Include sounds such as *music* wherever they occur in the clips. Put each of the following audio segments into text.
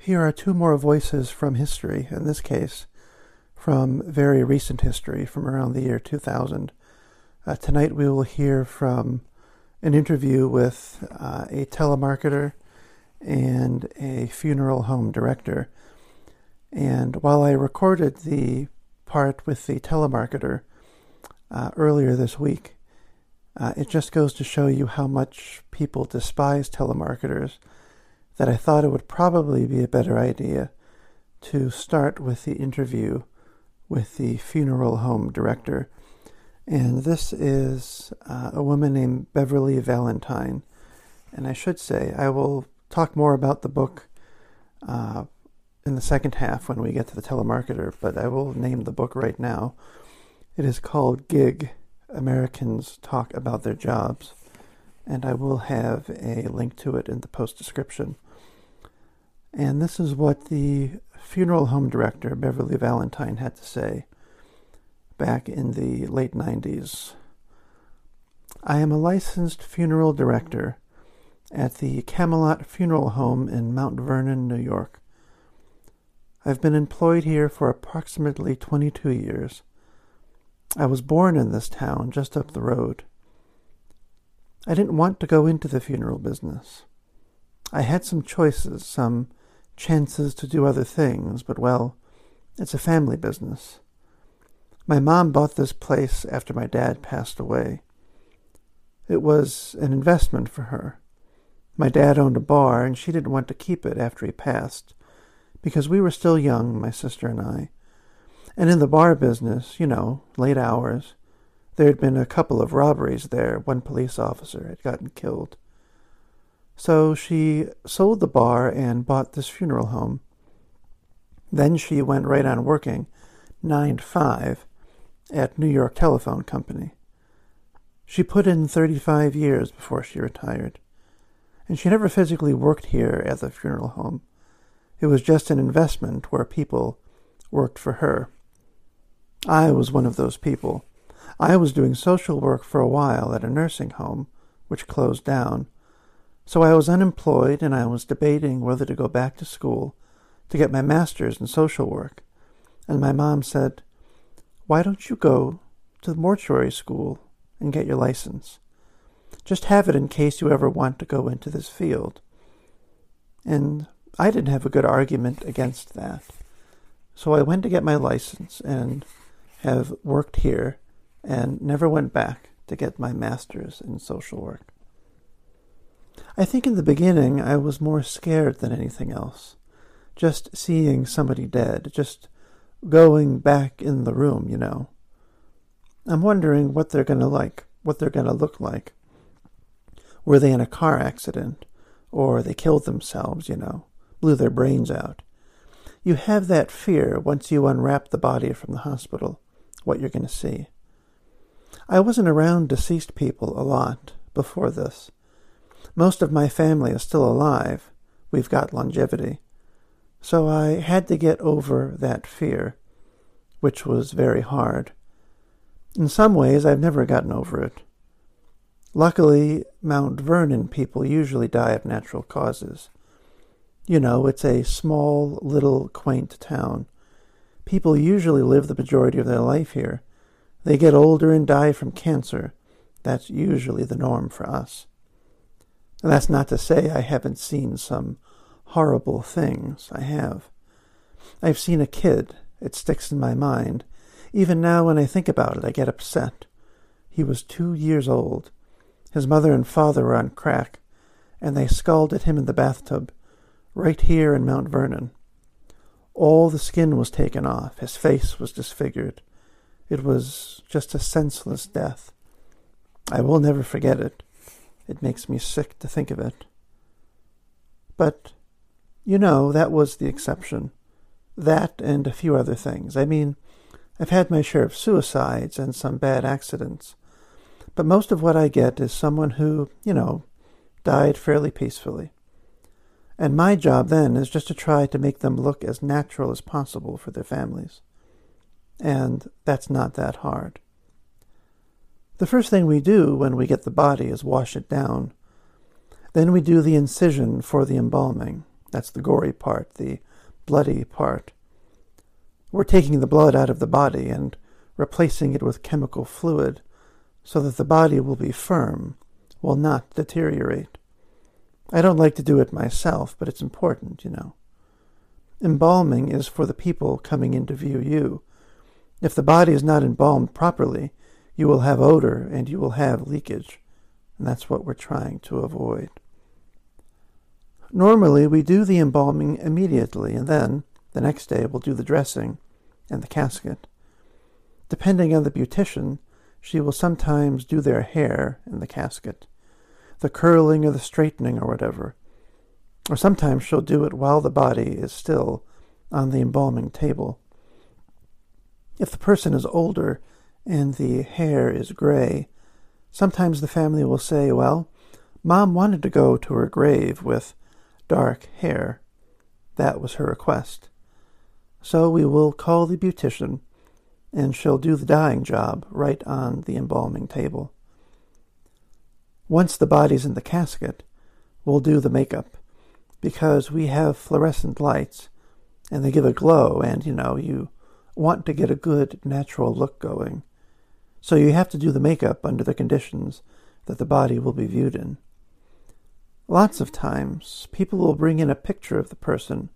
Here are two more voices from history, in this case, from very recent history, from around the year 2000. Uh, tonight we will hear from an interview with uh, a telemarketer and a funeral home director. And while I recorded the part with the telemarketer uh, earlier this week, uh, it just goes to show you how much people despise telemarketers that I thought it would probably be a better idea to start with the interview with the funeral home director. And this is uh, a woman named Beverly Valentine. And I should say, I will talk more about the book uh, in the second half when we get to the telemarketer, but I will name the book right now. It is called Gig Americans Talk About Their Jobs, and I will have a link to it in the post description. And this is what the funeral home director, Beverly Valentine, had to say back in the late 90s. I am a licensed funeral director at the Camelot Funeral Home in Mount Vernon, New York. I've been employed here for approximately 22 years. I was born in this town just up the road. I didn't want to go into the funeral business. I had some choices, some chances to do other things, but well, it's a family business. My mom bought this place after my dad passed away. It was an investment for her. My dad owned a bar, and she didn't want to keep it after he passed, because we were still young, my sister and I. And in the bar business, you know, late hours, there had been a couple of robberies there. One police officer had gotten killed. So she sold the bar and bought this funeral home. Then she went right on working, 9 to 5, at New York Telephone Company. She put in 35 years before she retired. And she never physically worked here at the funeral home. It was just an investment where people worked for her. I was one of those people. I was doing social work for a while at a nursing home, which closed down so I was unemployed and I was debating whether to go back to school to get my master's in social work. And my mom said, Why don't you go to the mortuary school and get your license? Just have it in case you ever want to go into this field. And I didn't have a good argument against that. So I went to get my license and have worked here and never went back to get my master's in social work. I think in the beginning I was more scared than anything else. Just seeing somebody dead, just going back in the room, you know. I'm wondering what they're going to like, what they're going to look like. Were they in a car accident? Or they killed themselves, you know, blew their brains out. You have that fear once you unwrap the body from the hospital, what you're going to see. I wasn't around deceased people a lot before this. Most of my family is still alive. We've got longevity. So I had to get over that fear, which was very hard. In some ways, I've never gotten over it. Luckily, Mount Vernon people usually die of natural causes. You know, it's a small, little, quaint town. People usually live the majority of their life here. They get older and die from cancer. That's usually the norm for us. And that's not to say I haven't seen some horrible things. I have. I've seen a kid. It sticks in my mind. Even now, when I think about it, I get upset. He was two years old. His mother and father were on crack, and they scalded him in the bathtub, right here in Mount Vernon. All the skin was taken off. His face was disfigured. It was just a senseless death. I will never forget it. It makes me sick to think of it. But, you know, that was the exception. That and a few other things. I mean, I've had my share of suicides and some bad accidents. But most of what I get is someone who, you know, died fairly peacefully. And my job then is just to try to make them look as natural as possible for their families. And that's not that hard. The first thing we do when we get the body is wash it down. Then we do the incision for the embalming. That's the gory part, the bloody part. We're taking the blood out of the body and replacing it with chemical fluid so that the body will be firm, will not deteriorate. I don't like to do it myself, but it's important, you know. Embalming is for the people coming in to view you. If the body is not embalmed properly, you will have odor and you will have leakage, and that's what we're trying to avoid. Normally, we do the embalming immediately, and then, the next day, we'll do the dressing and the casket. Depending on the beautician, she will sometimes do their hair in the casket, the curling or the straightening or whatever. Or sometimes she'll do it while the body is still on the embalming table. If the person is older and the hair is gray, sometimes the family will say, Well, Mom wanted to go to her grave with dark hair. That was her request. So we will call the beautician and she'll do the dyeing job right on the embalming table. Once the body's in the casket, we'll do the makeup because we have fluorescent lights and they give a glow and, you know, you want to get a good natural look going. So you have to do the makeup under the conditions that the body will be viewed in. Lots of times, people will bring in a picture of the person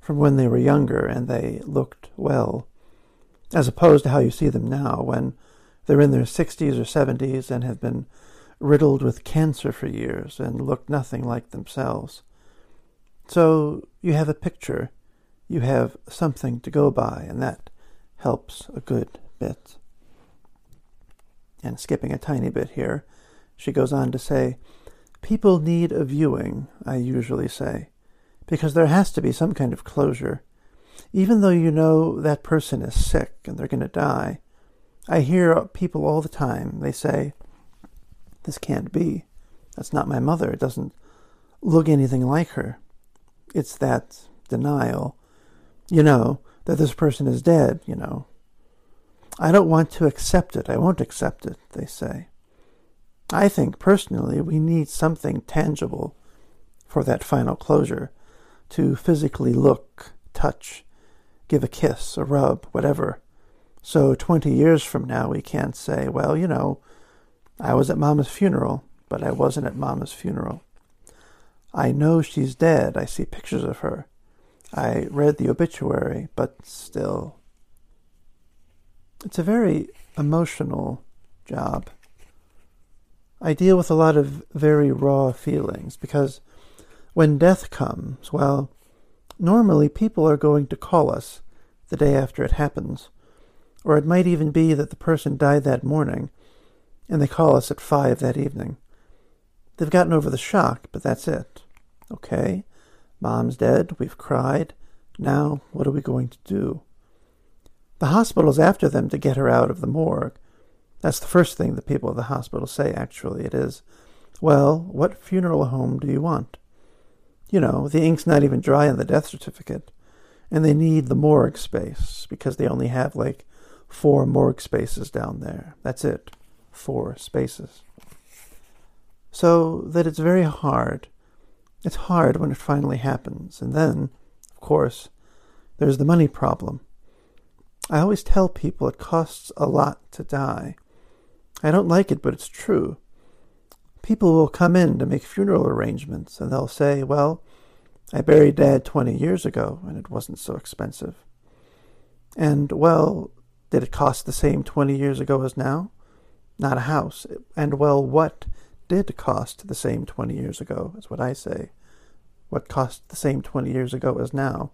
from when they were younger and they looked well as opposed to how you see them now when they're in their 60s or 70s and have been riddled with cancer for years and look nothing like themselves. So you have a picture, you have something to go by, and that helps a good bit. And skipping a tiny bit here, she goes on to say, People need a viewing, I usually say, because there has to be some kind of closure even though you know that person is sick and they're going to die, I hear people all the time, they say, This can't be. That's not my mother. It doesn't look anything like her. It's that denial, you know, that this person is dead, you know. I don't want to accept it. I won't accept it, they say. I think personally we need something tangible for that final closure to physically look, touch, give a kiss, a rub, whatever. So 20 years from now, we can't say, well, you know, I was at Mama's funeral, but I wasn't at Mama's funeral. I know she's dead. I see pictures of her. I read the obituary, but still. It's a very emotional job. I deal with a lot of very raw feelings because when death comes, well, Normally, people are going to call us the day after it happens, or it might even be that the person died that morning, and they call us at five that evening. They've gotten over the shock, but that's it. Okay, mom's dead, we've cried. Now, what are we going to do? The hospital's after them to get her out of the morgue. That's the first thing the people of the hospital say, actually. It is, well, what funeral home do you want? You know, the ink's not even dry on the death certificate. And they need the morgue space because they only have like four morgue spaces down there. That's it. Four spaces. So that it's very hard. It's hard when it finally happens. And then, of course, there's the money problem. I always tell people it costs a lot to die. I don't like it, but it's true people will come in to make funeral arrangements and they'll say, Well, I buried Dad 20 years ago, and it wasn't so expensive. And, well, did it cost the same 20 years ago as now? Not a house. And, well, what did cost the same 20 years ago, is what I say. What cost the same 20 years ago as now?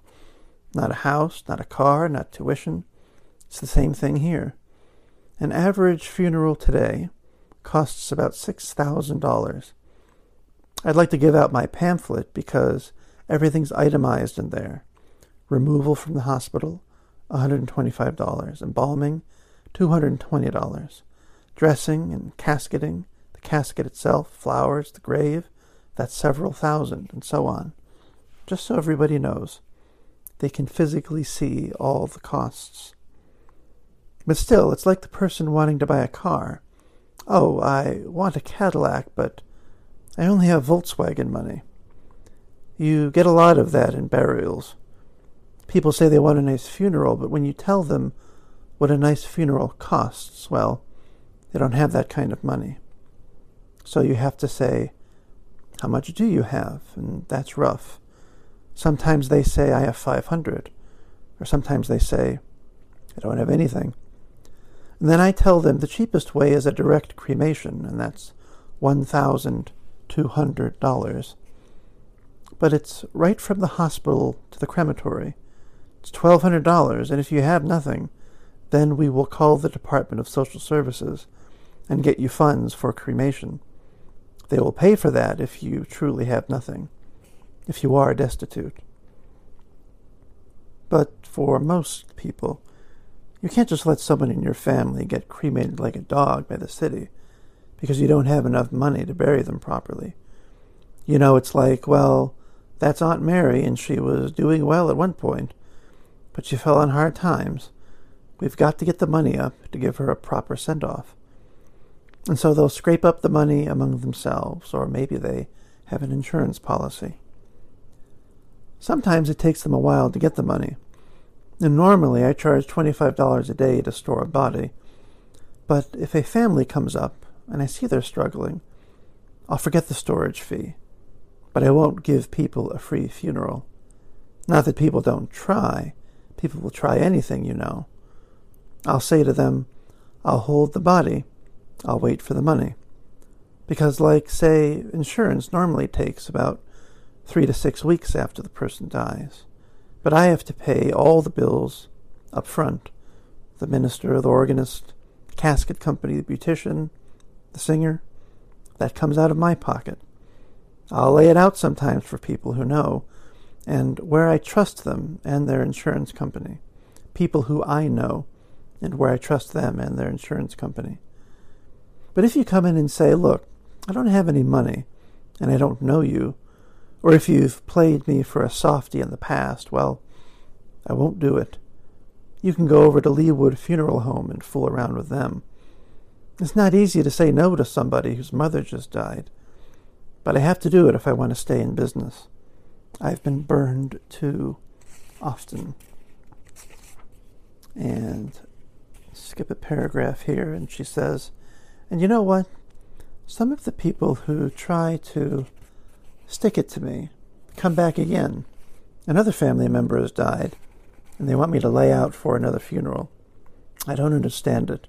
Not a house, not a car, not tuition. It's the same thing here. An average funeral today costs about $6,000. I'd like to give out my pamphlet because everything's itemized in there. Removal from the hospital, $125. Embalming, $220. Dressing and casketing, the casket itself, flowers, the grave, that's several thousand, and so on. Just so everybody knows. They can physically see all the costs. But still, it's like the person wanting to buy a car. Oh, I want a Cadillac, but I only have Volkswagen money. You get a lot of that in burials. People say they want a nice funeral, but when you tell them what a nice funeral costs, well, they don't have that kind of money. So you have to say, How much do you have? And that's rough. Sometimes they say, I have 500. Or sometimes they say, I don't have anything. And then I tell them the cheapest way is a direct cremation, and that's $1,200. But it's right from the hospital to the crematory. It's $1,200, and if you have nothing, then we will call the Department of Social Services and get you funds for cremation. They will pay for that if you truly have nothing, if you are destitute. But for most people, you can't just let someone in your family get cremated like a dog by the city because you don't have enough money to bury them properly. You know, it's like, well, that's Aunt Mary, and she was doing well at one point, but she fell on hard times. We've got to get the money up to give her a proper send off. And so they'll scrape up the money among themselves, or maybe they have an insurance policy. Sometimes it takes them a while to get the money, and normally I charge $25 a day to store a body. But if a family comes up and I see they're struggling, I'll forget the storage fee. But I won't give people a free funeral. Not that people don't try. People will try anything, you know. I'll say to them, I'll hold the body. I'll wait for the money. Because, like, say, insurance normally takes about three to six weeks after the person dies. But I have to pay all the bills up front the minister, the organist, the casket company, the beautician, the singer. That comes out of my pocket. I'll lay it out sometimes for people who know, and where I trust them and their insurance company. People who I know, and where I trust them and their insurance company. But if you come in and say, Look, I don't have any money, and I don't know you, or if you've played me for a softy in the past, well, I won't do it. You can go over to Leawood Funeral Home and fool around with them. It's not easy to say no to somebody whose mother just died, but I have to do it if I want to stay in business. I've been burned too often. And skip a paragraph here, and she says, And you know what? Some of the people who try to Stick it to me. Come back again. Another family member has died, and they want me to lay out for another funeral. I don't understand it.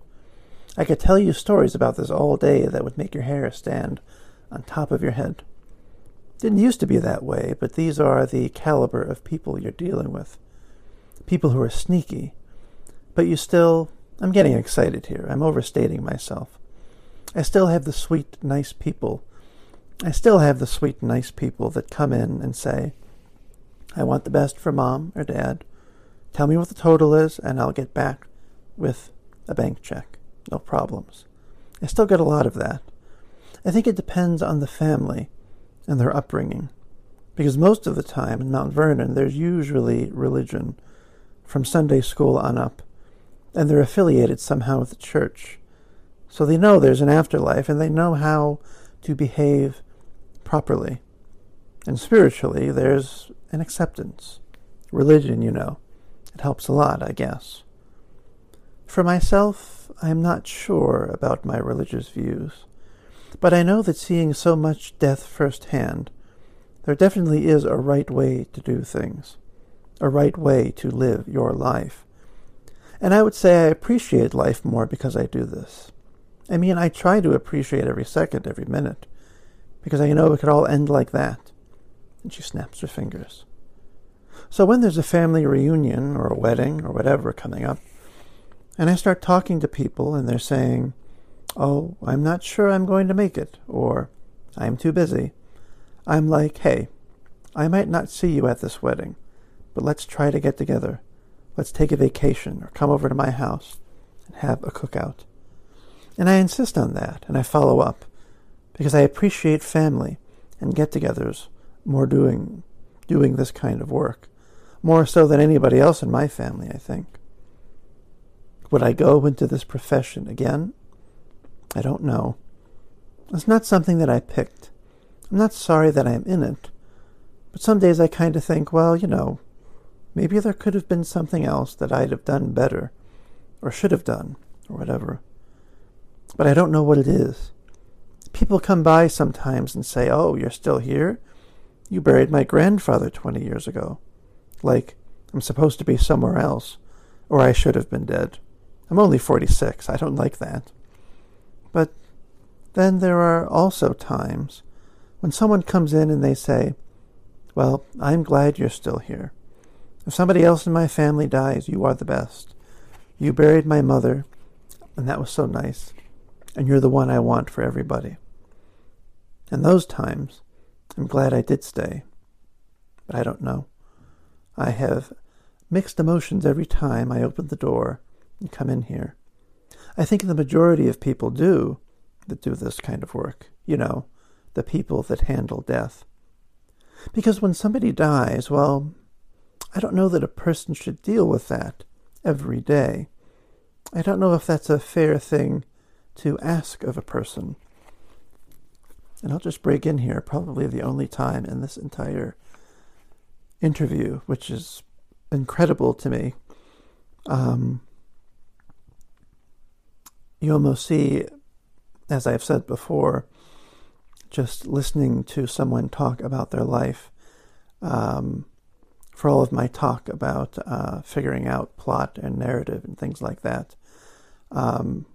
I could tell you stories about this all day that would make your hair stand on top of your head. Didn't used to be that way, but these are the caliber of people you're dealing with. People who are sneaky. But you still. I'm getting excited here. I'm overstating myself. I still have the sweet, nice people I still have the sweet, nice people that come in and say, I want the best for mom or dad. Tell me what the total is, and I'll get back with a bank check. No problems. I still get a lot of that. I think it depends on the family and their upbringing. Because most of the time in Mount Vernon, there's usually religion from Sunday school on up, and they're affiliated somehow with the church. So they know there's an afterlife, and they know how to behave properly. And spiritually, there's an acceptance. Religion, you know, it helps a lot, I guess. For myself, I am not sure about my religious views, but I know that seeing so much death firsthand, There definitely is a right way to do things, a right way to live your life. And I would say I appreciate life more because I do this. I mean, I try to appreciate every second, every minute, because I know it could all end like that. And she snaps her fingers. So when there's a family reunion or a wedding or whatever coming up, and I start talking to people and they're saying, Oh, I'm not sure I'm going to make it, or I'm too busy, I'm like, Hey, I might not see you at this wedding, but let's try to get together. Let's take a vacation or come over to my house and have a cookout. And I insist on that and I follow up because I appreciate family and get togethers more doing doing this kind of work. More so than anybody else in my family, I think. Would I go into this profession again? I don't know. It's not something that I picked. I'm not sorry that I'm in it. But some days I kind of think, well, you know, maybe there could have been something else that I'd have done better, or should have done, or whatever. But I don't know what it is. People come by sometimes and say, oh, you're still here? You buried my grandfather 20 years ago. Like, I'm supposed to be somewhere else, or I should have been dead. I'm only 46. I don't like that. But then there are also times when someone comes in and they say, Well, I'm glad you're still here. If somebody else in my family dies, you are the best. You buried my mother, and that was so nice, and you're the one I want for everybody. And those times, I'm glad I did stay. But I don't know. I have mixed emotions every time I open the door and come in here. I think the majority of people do that do this kind of work. You know, the people that handle death. Because when somebody dies, well, I don't know that a person should deal with that every day. I don't know if that's a fair thing to ask of a person. And I'll just break in here, probably the only time in this entire interview, which is incredible to me. Um, you almost see, as I've said before, just listening to someone talk about their life. Um, for all of my talk about uh, figuring out plot and narrative and things like that, um,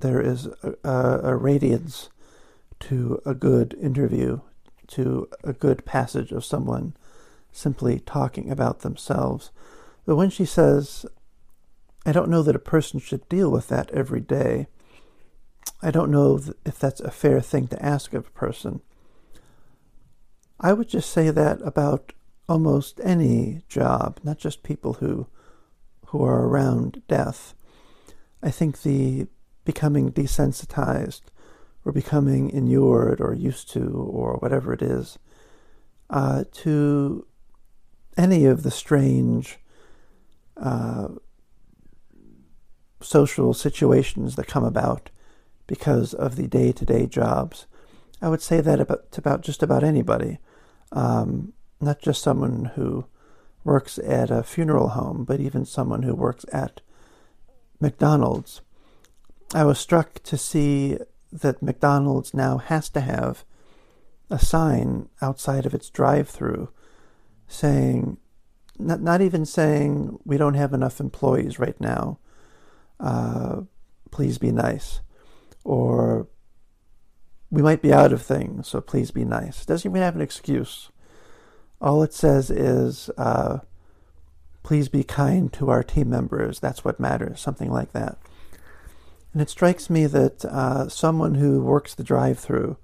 there is a, a, a radiance to a good interview, to a good passage of someone simply talking about themselves. But when she says, I don't know that a person should deal with that every day, I don't know if that's a fair thing to ask of a person. I would just say that about almost any job, not just people who who are around death. I think the becoming desensitized or becoming inured or used to or whatever it is uh, to any of the strange uh, social situations that come about because of the day to day jobs. I would say that about, about just about anybody, um, not just someone who works at a funeral home, but even someone who works at McDonald's. I was struck to see that McDonald's now has to have a sign outside of its drive through saying, not, not even saying we don't have enough employees right now, uh, please be nice, or we might be out of things, so please be nice. It doesn't even have an excuse. All it says is, uh, please be kind to our team members. That's what matters, something like that. And it strikes me that uh, someone who works the drive through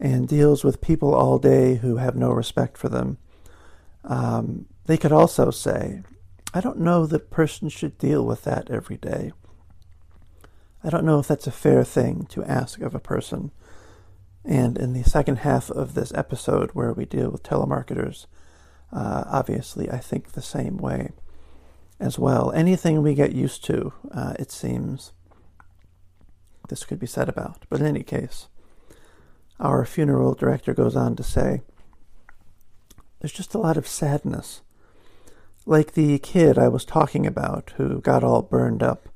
and deals with people all day who have no respect for them, um, they could also say, I don't know that person should deal with that every day. I don't know if that's a fair thing to ask of a person. And in the second half of this episode, where we deal with telemarketers, uh, obviously, I think the same way as well. Anything we get used to, uh, it seems, this could be said about. But in any case, our funeral director goes on to say, there's just a lot of sadness. Like the kid I was talking about who got all burned up.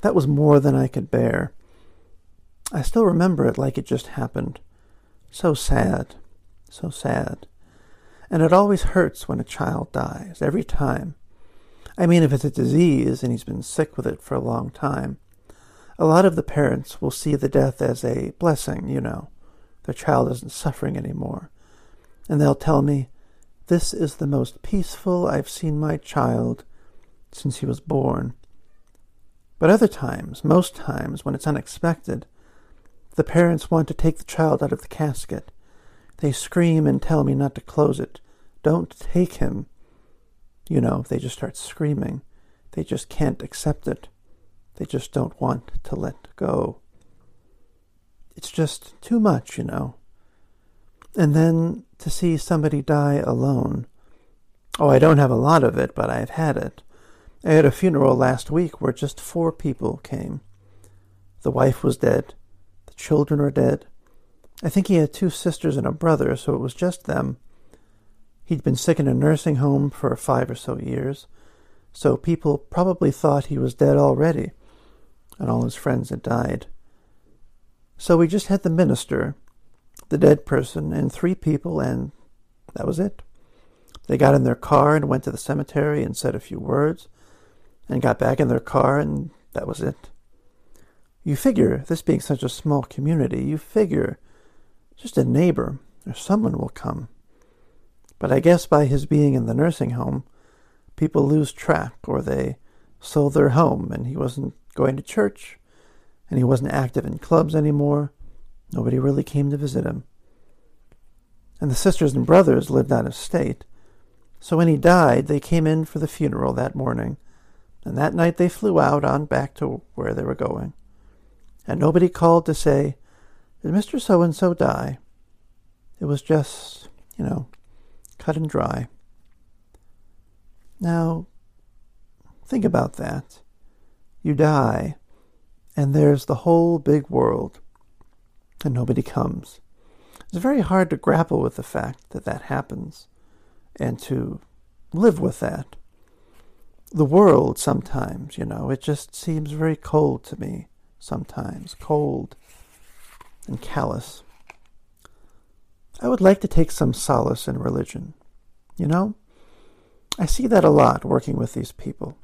That was more than I could bear. I still remember it like it just happened. So sad. So sad. And it always hurts when a child dies, every time. I mean, if it's a disease and he's been sick with it for a long time, a lot of the parents will see the death as a blessing, you know. Their child isn't suffering anymore. And they'll tell me, This is the most peaceful I've seen my child since he was born. But other times, most times, when it's unexpected, the parents want to take the child out of the casket. They scream and tell me not to close it. Don't take him. You know, they just start screaming. They just can't accept it. They just don't want to let go. It's just too much, you know. And then to see somebody die alone. Oh, I don't have a lot of it, but I've had it. I had a funeral last week where just four people came. The wife was dead. The children are dead. I think he had two sisters and a brother, so it was just them. He'd been sick in a nursing home for five or so years, so people probably thought he was dead already, and all his friends had died. So we just had the minister, the dead person, and three people, and that was it. They got in their car and went to the cemetery and said a few words, and got back in their car, and that was it. You figure, this being such a small community, you figure just a neighbor or someone will come. But I guess by his being in the nursing home, people lose track or they sold their home and he wasn't going to church and he wasn't active in clubs anymore. Nobody really came to visit him. And the sisters and brothers lived out of state. So when he died, they came in for the funeral that morning, and that night they flew out on back to where they were going. And nobody called to say, Did Mr. So and so die? It was just, you know, cut and dry. Now, think about that. You die, and there's the whole big world, and nobody comes. It's very hard to grapple with the fact that that happens and to live with that. The world, sometimes, you know, it just seems very cold to me, sometimes, cold and callous. I would like to take some solace in religion. You know? I see that a lot working with these people.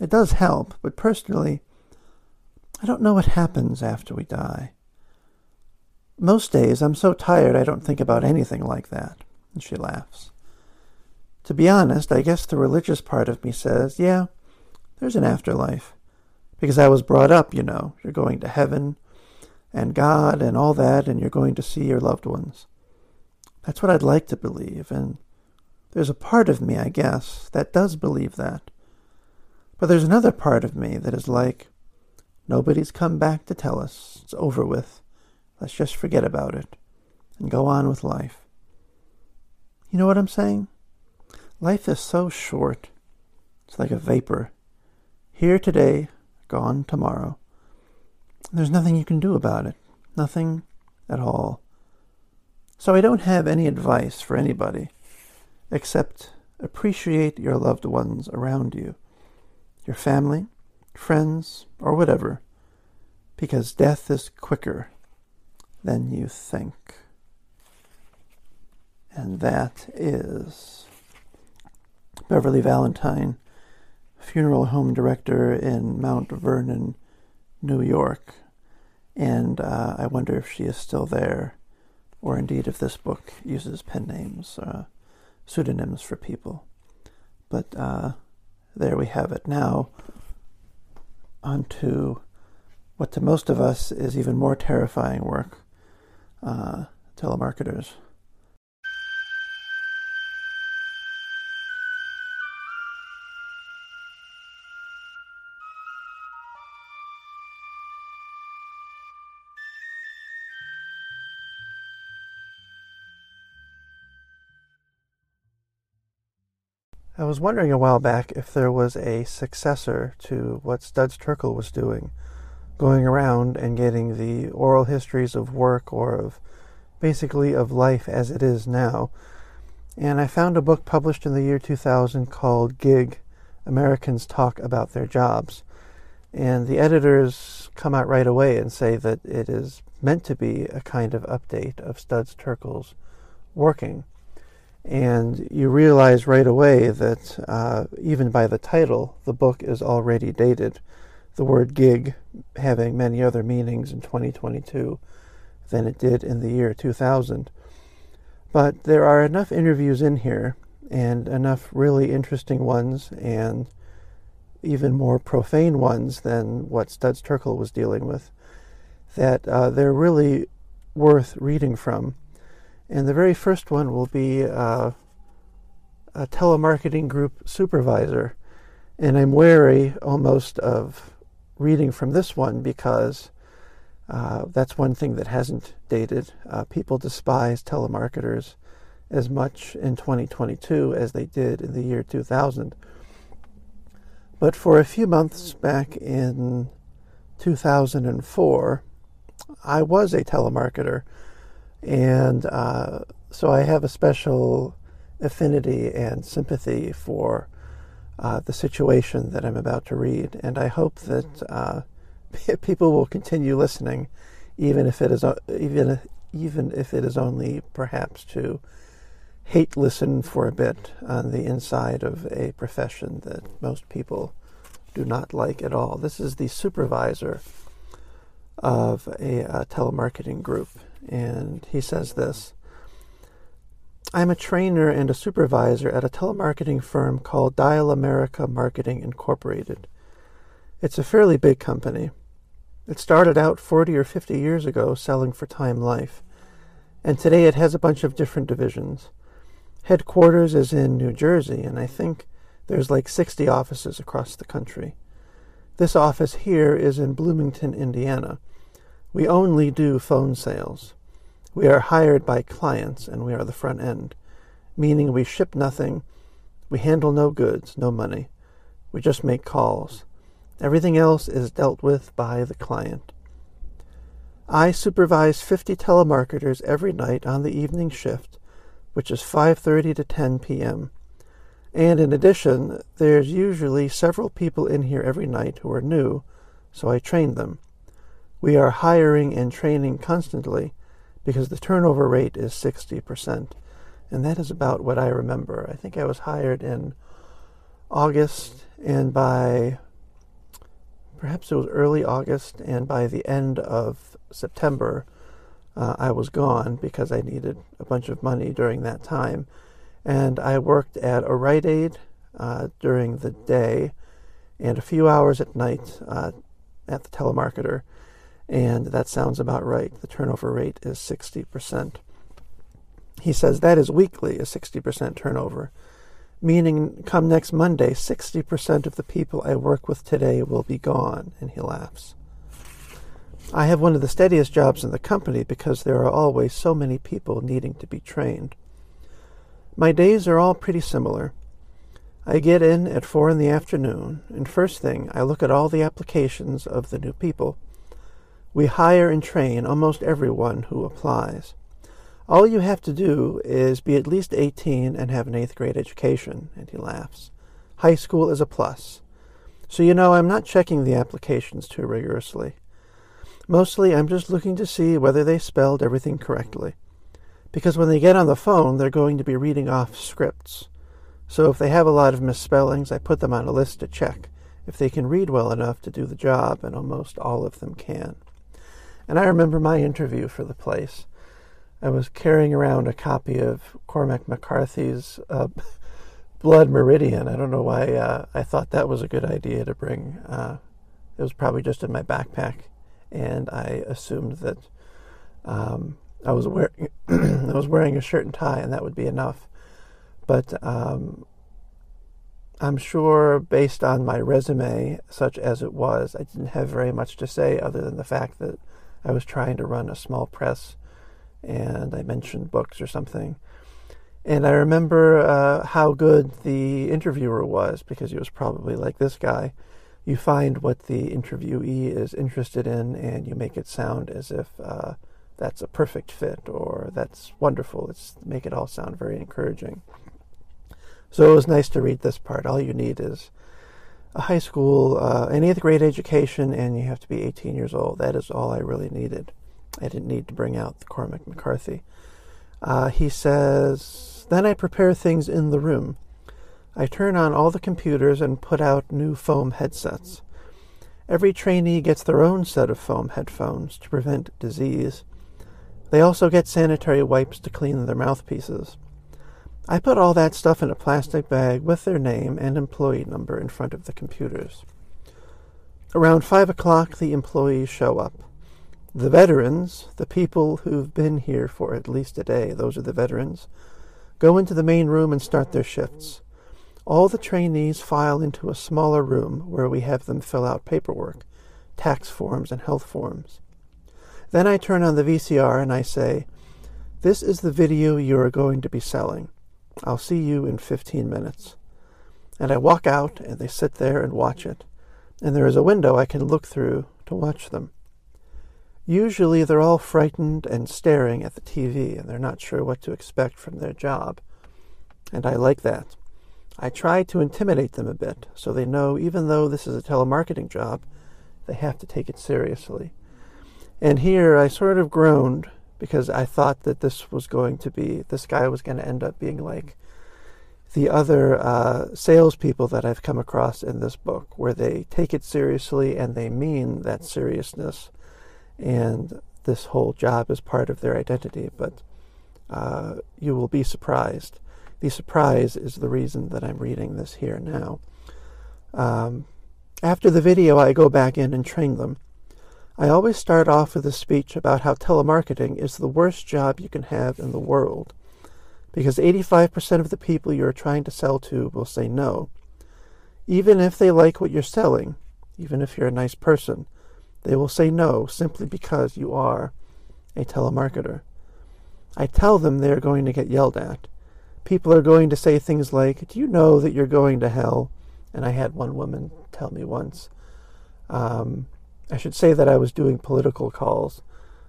It does help, but personally, I don't know what happens after we die. Most days I'm so tired I don't think about anything like that. And she laughs. To be honest, I guess the religious part of me says, yeah, there's an afterlife. Because I was brought up, you know, you're going to heaven and God and all that, and you're going to see your loved ones. That's what I'd like to believe, and there's a part of me, I guess, that does believe that. But there's another part of me that is like, nobody's come back to tell us. It's over with. Let's just forget about it and go on with life. You know what I'm saying? Life is so short. It's like a vapor. Here today, gone tomorrow. There's nothing you can do about it. Nothing at all. So I don't have any advice for anybody except appreciate your loved ones around you, your family, friends, or whatever, because death is quicker than you think. And that is Beverly Valentine, funeral home director in Mount Vernon, New York. And uh, I wonder if she is still there or indeed if this book uses pen names, uh, pseudonyms for people. But uh, there we have it. Now, onto what to most of us is even more terrifying work uh, telemarketers. Was wondering a while back if there was a successor to what Studs Terkel was doing, going around and getting the oral histories of work or of basically of life as it is now. And I found a book published in the year 2000 called Gig Americans Talk About Their Jobs. And the editors come out right away and say that it is meant to be a kind of update of Studs Terkel's working. And you realize right away that uh, even by the title, the book is already dated. The word gig having many other meanings in 2022 than it did in the year 2000. But there are enough interviews in here and enough really interesting ones and even more profane ones than what Studs Terkel was dealing with that uh, they're really worth reading from. And the very first one will be uh, a telemarketing group supervisor. And I'm wary almost of reading from this one because uh, that's one thing that hasn't dated. Uh, people despise telemarketers as much in 2022 as they did in the year 2000. But for a few months back in 2004, I was a telemarketer. And uh, so I have a special affinity and sympathy for uh, the situation that I'm about to read. And I hope that uh, *laughs* people will continue listening, even if it is even even if it is only perhaps to hate listen for a bit on the inside of a profession that most people do not like at all. This is the supervisor of a, a telemarketing group, and he says this. I'm a trainer and a supervisor at a telemarketing firm called DialAmerica Marketing Incorporated. It's a fairly big company. It started out 40 or 50 years ago selling for Time Life, and today it has a bunch of different divisions. Headquarters is in New Jersey, and I think there's like 60 offices across the country. This office here is in Bloomington, Indiana. We only do phone sales. We are hired by clients, and we are the front end, meaning we ship nothing, we handle no goods, no money. We just make calls. Everything else is dealt with by the client. I supervise 50 telemarketers every night on the evening shift, which is 5:30 to 10 p.m. And in addition, there's usually several people in here every night who are new, so I train them. We are hiring and training constantly because the turnover rate is 60%. And that is about what I remember. I think I was hired in August, and by perhaps it was early August, and by the end of September, uh, I was gone because I needed a bunch of money during that time. And I worked at a Rite Aid uh, during the day and a few hours at night uh, at the telemarketer. And that sounds about right. The turnover rate is 60%. He says that is weekly, a 60% turnover meaning come next Monday, 60% of the people I work with today will be gone. And he laughs. I have one of the steadiest jobs in the company because there are always so many people needing to be trained. My days are all pretty similar. I get in at four in the afternoon, and first thing, I look at all the applications of the new people. We hire and train almost everyone who applies. All you have to do is be at least 18 and have an eighth grade education. And he laughs. High school is a plus. So, you know, I'm not checking the applications too rigorously. Mostly, I'm just looking to see whether they spelled everything correctly. Because when they get on the phone, they're going to be reading off scripts. So, if they have a lot of misspellings, I put them on a list to check if they can read well enough to do the job, and almost all of them can. And I remember my interview for the place. I was carrying around a copy of Cormac McCarthy's uh, *laughs* Blood Meridian. I don't know why uh, I thought that was a good idea to bring. Uh, it was probably just in my backpack, and I assumed that um, I was wearing *clears throat* I was wearing a shirt and tie, and that would be enough. But um, I'm sure, based on my resume, such as it was, I didn't have very much to say other than the fact that I was trying to run a small press and I mentioned books or something. And I remember uh, how good the interviewer was because he was probably like this guy. You find what the interviewee is interested in and you make it sound as if uh, that's a perfect fit or that's wonderful. It's make it all sound very encouraging. So it was nice to read this part. All you need is a high school, uh, an eighth grade education, and you have to be 18 years old. That is all I really needed. I didn't need to bring out the Cormac McCarthy. Uh, he says, Then I prepare things in the room. I turn on all the computers and put out new foam headsets. Every trainee gets their own set of foam headphones to prevent disease. They also get sanitary wipes to clean their mouthpieces. I put all that stuff in a plastic bag with their name and employee number in front of the computers. Around five o'clock, the employees show up. The veterans, the people who've been here for at least a day, those are the veterans, go into the main room and start their shifts. All the trainees file into a smaller room where we have them fill out paperwork, tax forms, and health forms. Then I turn on the VCR and I say, This is the video you are going to be selling. I'll see you in 15 minutes. And I walk out and they sit there and watch it. And there is a window I can look through to watch them. Usually they're all frightened and staring at the TV and they're not sure what to expect from their job. And I like that. I try to intimidate them a bit so they know even though this is a telemarketing job, they have to take it seriously. And here I sort of groaned because I thought that this was going to be, this guy was going to end up being like the other uh, salespeople that I've come across in this book, where they take it seriously and they mean that seriousness, and this whole job is part of their identity. But uh, you will be surprised the surprise is the reason that I'm reading this here now. Um, after the video, I go back in and train them. I always start off with a speech about how telemarketing is the worst job you can have in the world, because 85% of the people you're trying to sell to will say no. Even if they like what you're selling, even if you're a nice person, they will say no simply because you are a telemarketer. I tell them they're going to get yelled at people are going to say things like, Do you know that you're going to hell? And I had one woman tell me once. Um, I should say that I was doing political calls.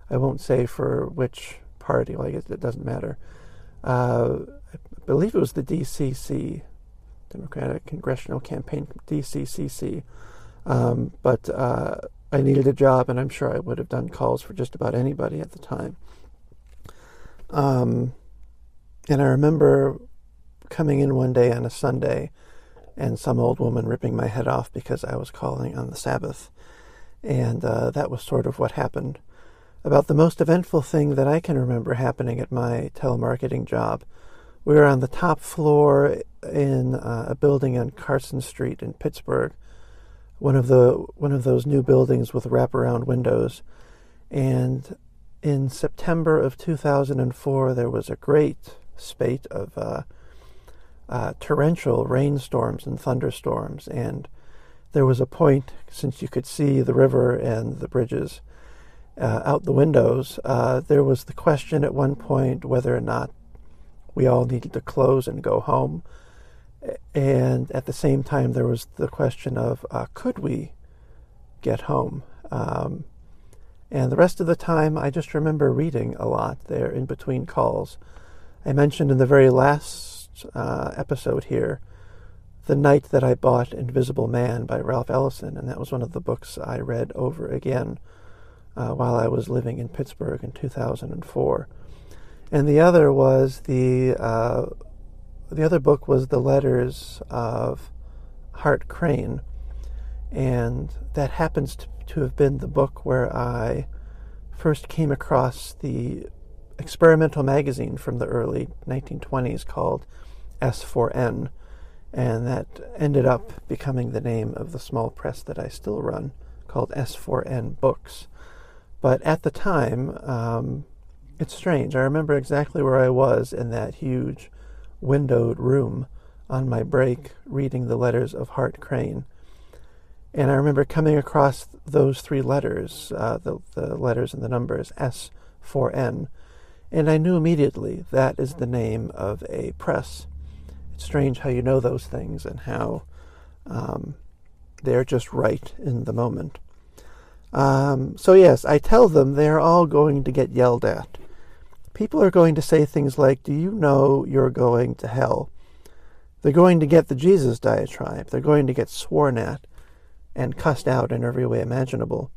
I won't say for which party, like it, it doesn't matter. Uh, I believe it was the DCC, Democratic Congressional Campaign, DCCC. Um, but uh, I needed a job, and I'm sure I would have done calls for just about anybody at the time. Um, and I remember coming in one day on a Sunday and some old woman ripping my head off because I was calling on the Sabbath. And uh, that was sort of what happened. About the most eventful thing that I can remember happening at my telemarketing job, we were on the top floor in uh, a building on Carson Street in Pittsburgh, one of the one of those new buildings with wraparound windows. And in September of 2004, there was a great spate of uh, uh, torrential rainstorms and thunderstorms. And there was a point, since you could see the river and the bridges uh, out the windows, uh, there was the question at one point whether or not we all needed to close and go home. And at the same time, there was the question of uh, could we get home? Um, and the rest of the time, I just remember reading a lot there in between calls. I mentioned in the very last uh, episode here the night that I bought Invisible Man by Ralph Ellison, and that was one of the books I read over again uh, while I was living in Pittsburgh in 2004. And the other was the uh, the other book was the letters of Hart Crane, and that happens to, to have been the book where I first came across the experimental magazine from the early 1920s called S4N, and that ended up becoming the name of the small press that I still run called S4N Books. But at the time, um, it's strange. I remember exactly where I was in that huge windowed room on my break reading the letters of Hart Crane. And I remember coming across those three letters, uh, the, the letters and the numbers S4N, and I knew immediately that is the name of a press. Strange how you know those things and how um, they're just right in the moment. Um, so, yes, I tell them they're all going to get yelled at. People are going to say things like, Do you know you're going to hell? They're going to get the Jesus diatribe. They're going to get sworn at and cussed out in every way imaginable.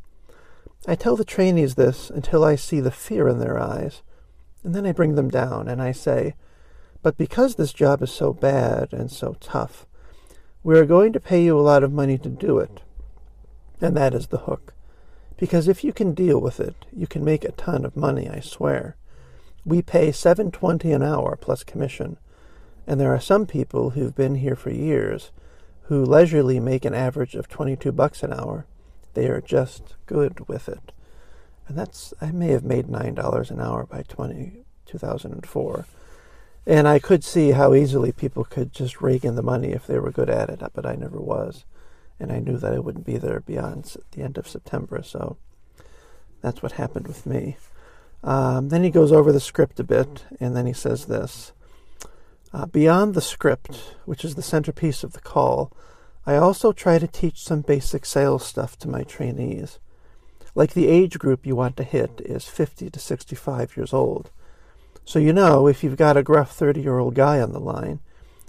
I tell the trainees this until I see the fear in their eyes And then I bring them down and I say, But because this job is so bad and so tough, we are going to pay you a lot of money to do it. And that is the hook. Because if you can deal with it, you can make a ton of money, I swear. We pay seven twenty an hour plus commission, and there are some people who've been here for years who leisurely make an average of 22 bucks an hour. They are just good with it. And that's, I may have made $9 an hour by 20, 2004. And I could see how easily people could just rake in the money if they were good at it, but I never was. And I knew that I wouldn't be there beyond the end of September, so that's what happened with me. Um, then he goes over the script a bit, and then he says this uh, Beyond the script, which is the centerpiece of the call, I also try to teach some basic sales stuff to my trainees. Like the age group you want to hit is 50 to 65 years old. So you know if you've got a gruff 30 year old guy on the line,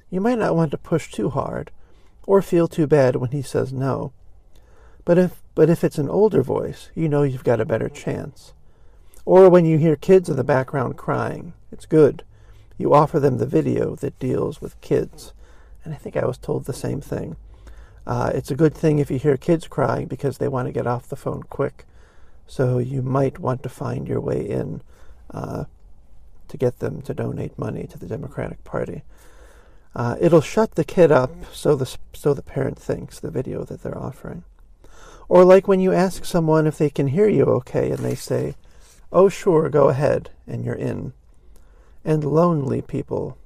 you might not want to push too hard or feel too bad when he says no. But if, but if it's an older voice, you know you've got a better chance. Or when you hear kids in the background crying, it's good you offer them the video that deals with kids. And I think I was told the same thing. Uh, it's a good thing if you hear kids crying because they want to get off the phone quick. So you might want to find your way in uh, to get them to donate money to the Democratic Party. Uh, it'll shut the kid up so the so the parent thinks the video that they're offering. Or like when you ask someone if they can hear you okay and they say, "Oh sure, go ahead," and you're in and lonely people.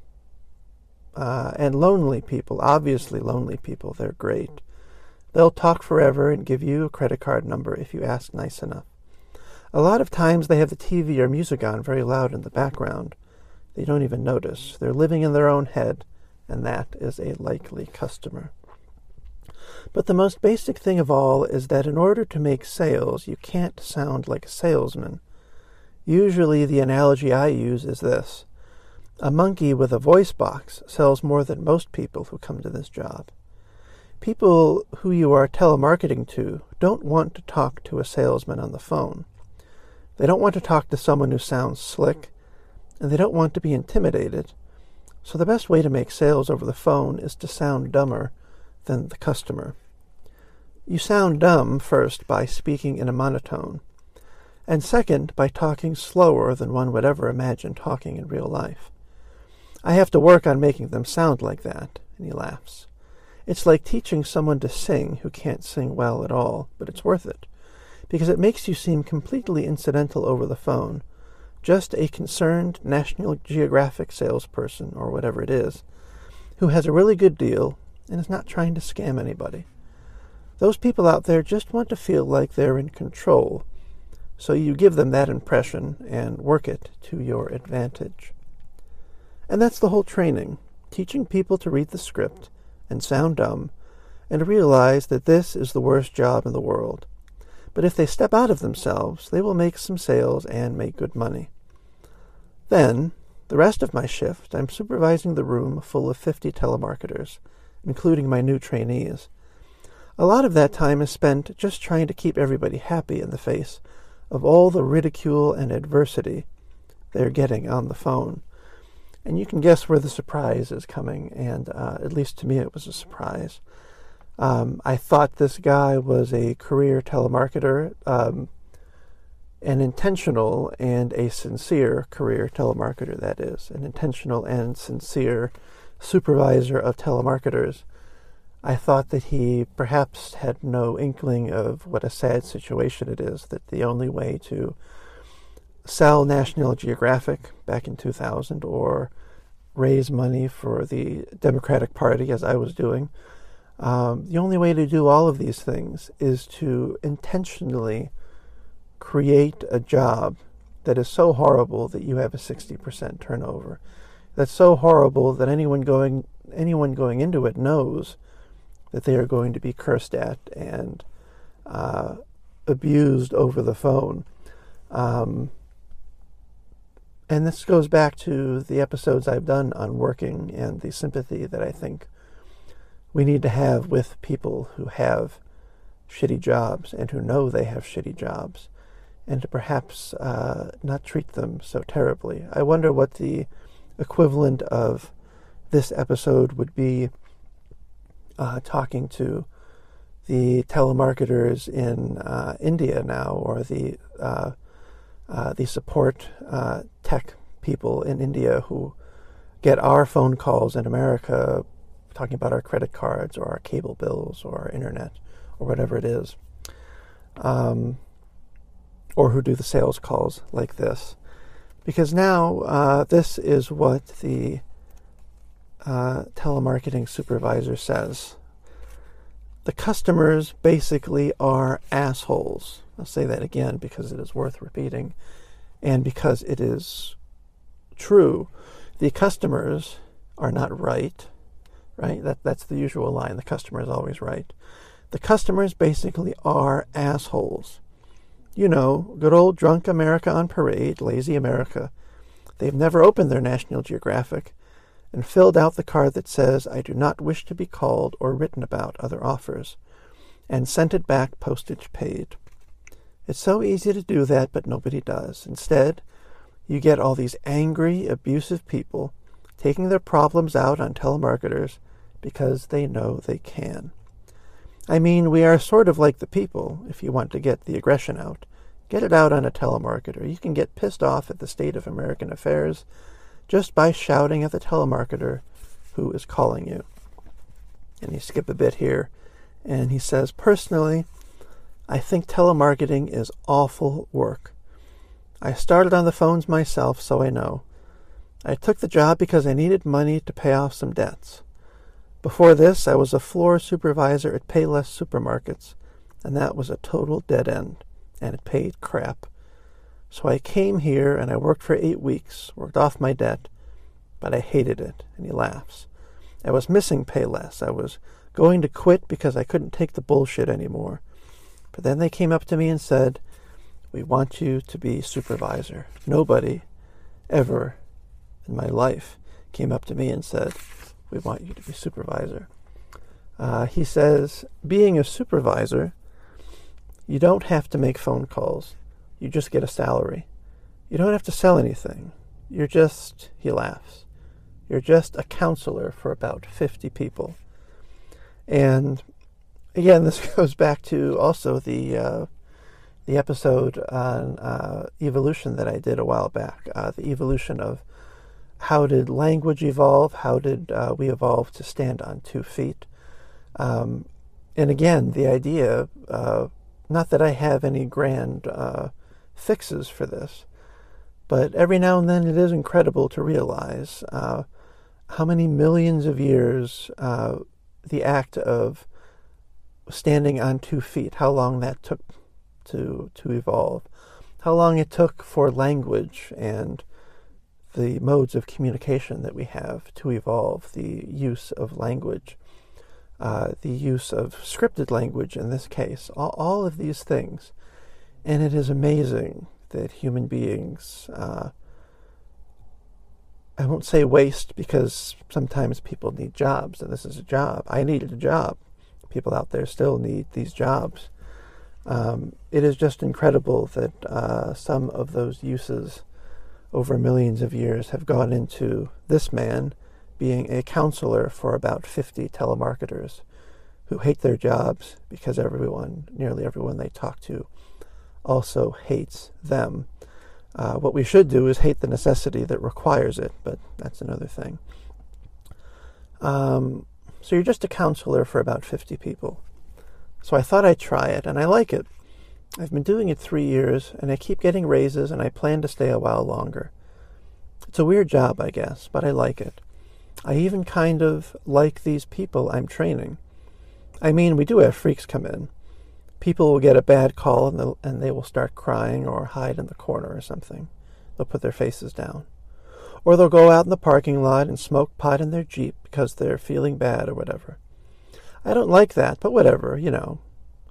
Uh, and lonely people, obviously lonely people, they're great. They'll talk forever and give you a credit card number if you ask nice enough. A lot of times they have the TV or music on very loud in the background. They don't even notice. They're living in their own head, and that is a likely customer. But the most basic thing of all is that in order to make sales, you can't sound like a salesman. Usually, the analogy I use is this a monkey with a voice box sells more than most people who come to this job. People who you are telemarketing to don't want to talk to a salesman on the phone. They don't want to talk to someone who sounds slick, and they don't want to be intimidated. So the best way to make sales over the phone is to sound dumber than the customer. You sound dumb first by speaking in a monotone, and second by talking slower than one would ever imagine talking in real life. I have to work on making them sound like that. And he laughs. It's like teaching someone to sing who can't sing well at all, but it's worth it. Because it makes you seem completely incidental over the phone. Just a concerned National Geographic salesperson, or whatever it is, who has a really good deal and is not trying to scam anybody. Those people out there just want to feel like they're in control, so you give them that impression and work it to your advantage. And that's the whole training teaching people to read the script and sound dumb and realize that this is the worst job in the world. But if they step out of themselves, they will make some sales and make good money. Then, the rest of my shift, I'm supervising the room full of 50 telemarketers, including my new trainees. A lot of that time is spent just trying to keep everybody happy in the face of all the ridicule and adversity they're getting on the phone. And you can guess where the surprise is coming, and uh, at least to me, it was a surprise. Um, I thought this guy was a career telemarketer, um, an intentional and a sincere career telemarketer, that is, an intentional and sincere supervisor of telemarketers. I thought that he perhaps had no inkling of what a sad situation it is, that the only way to sell National Geographic back in 2000 or raise money for the Democratic Party, as I was doing. Um, the only way to do all of these things is to intentionally create a job that is so horrible that you have a 60% turnover. That's so horrible that anyone going anyone going into it knows that they are going to be cursed at and uh, abused over the phone. Um, and this goes back to the episodes I've done on working and the sympathy that I think we need to have with people who have shitty jobs and who know they have shitty jobs and to perhaps uh, not treat them so terribly. I wonder what the equivalent of this episode would be uh, talking to the telemarketers in uh, India now, or the uh, uh, the support uh, tech people in India who get our phone calls in America talking about our credit cards or our cable bills or our internet or whatever it is. Um, or who do the sales calls like this. Because now uh, this is what the uh, telemarketing supervisor says. The customers basically are assholes. I'll say that again because it is worth repeating and because it is true. The customers are not right, right? That, that's the usual line. The customer is always right. The customers basically are assholes. You know, good old drunk America on parade, lazy America. They've never opened their National Geographic and filled out the card that says, I do not wish to be called or written about other offers, and sent it back postage paid. It's so easy to do that, but nobody does. Instead, you get all these angry, abusive people taking their problems out on telemarketers because they know they can. I mean, we are sort of like the people, if you want to get the aggression out. Get it out on a telemarketer. You can get pissed off at the state of American affairs just by shouting at the telemarketer who is calling you. And you skip a bit here, and he says, Personally, I think telemarketing is awful work. I started on the phones myself, so I know. I took the job because I needed money to pay off some debts. Before this, I was a floor supervisor at Payless Supermarkets, and that was a total dead end, and it paid crap. So I came here and I worked for eight weeks, worked off my debt, but I hated it. And he laughs. I was missing Payless. I was going to quit because I couldn't take the bullshit anymore. But then they came up to me and said, We want you to be supervisor. Nobody ever in my life came up to me and said, we want you to be supervisor. Uh, he says, being a supervisor, you don't have to make phone calls. You just get a salary. You don't have to sell anything. You're just, he laughs, you're just a counselor for about 50 people. And again, this *laughs* goes back to also the, uh, the episode on uh, evolution that I did a while back, uh, the evolution of how did language evolve? How did uh, we evolve to stand on two feet? Um, and again, the idea, uh, not that I have any grand uh, fixes for this, but every now and then it is incredible to realize uh, how many millions of years uh, the act of standing on two feet, how long that took to, to evolve, how long it took for language and the modes of communication that we have to evolve, the use of language, uh, the use of scripted language in this case, all, all, of these things. And it is amazing that human beings, uh, I won't say waste because sometimes people need jobs, and this is a job. I needed a job. People out there still need these jobs. Um, it is just incredible that uh, some of those uses over millions of years have gone into this man being a counselor for about 50 telemarketers who hate their jobs because everyone, nearly everyone they talk to, also hates them. Uh, what we should do is hate the necessity that requires it, but that's another thing. Um, so you're just a counselor for about 50 people. So I thought I'd try it, and I like it. I've been doing it three years, and I keep getting raises, and I plan to stay a while longer. It's a weird job, I guess, but I like it. I even kind of like these people I'm training. I mean, we do have freaks come in. People will get a bad call and, and they will start crying or hide in the corner or something. They'll put their faces down. Or they'll go out in the parking lot and smoke pot in their Jeep because they're feeling bad or whatever. I don't like that, but whatever, you know.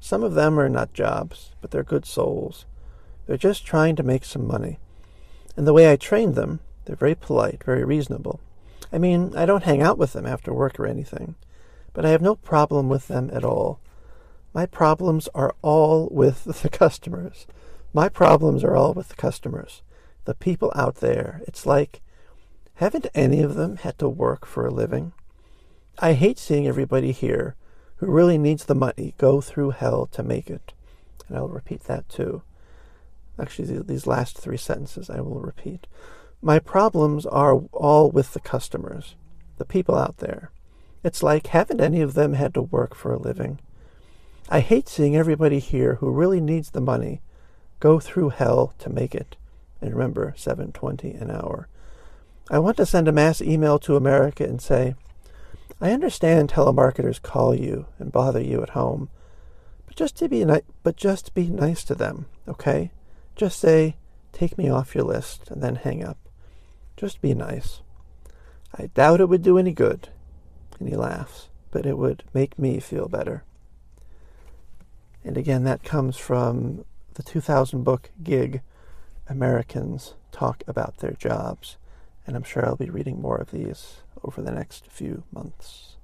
Some of them are not jobs, but they're good souls. They're just trying to make some money. And the way I train them, they're very polite, very reasonable. I mean, I don't hang out with them after work or anything, but I have no problem with them at all. My problems are all with *laughs* the customers. My problems are all with the customers, the people out there. It's like, haven't any of them had to work for a living? I hate seeing everybody here who really needs the money go through hell to make it. And I'll repeat that too. Actually, these last three sentences I will repeat. My problems are all with the customers, the people out there. It's like, haven't any of them had to work for a living? I hate seeing everybody here who really needs the money go through hell to make it. And remember, 720 an hour. I want to send a mass email to America and say, I understand telemarketers call you and bother you at home, but just to be ni- but just be nice to them, okay? Just say, "Take me off your list," and then hang up. Just be nice. I doubt it would do any good. And he laughs, but it would make me feel better. And again, that comes from the 2000 book Gig Americans Talk About Their Jobs. And I'm sure I'll be reading more of these over the next few months.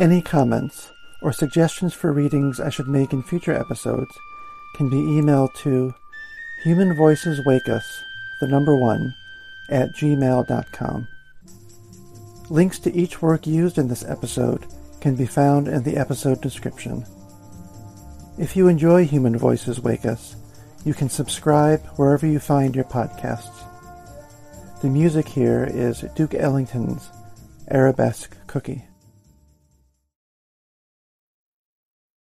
Any comments or suggestions for readings I should make in future episodes can be emailed to Human Voices Wake Us, the number one, at gmail.com. Links to each work used in this episode can be found in the episode description. If you enjoy Human Voices Wake Us, you can subscribe wherever you find your podcasts. The music here is Duke Ellington's Arabesque Cookie.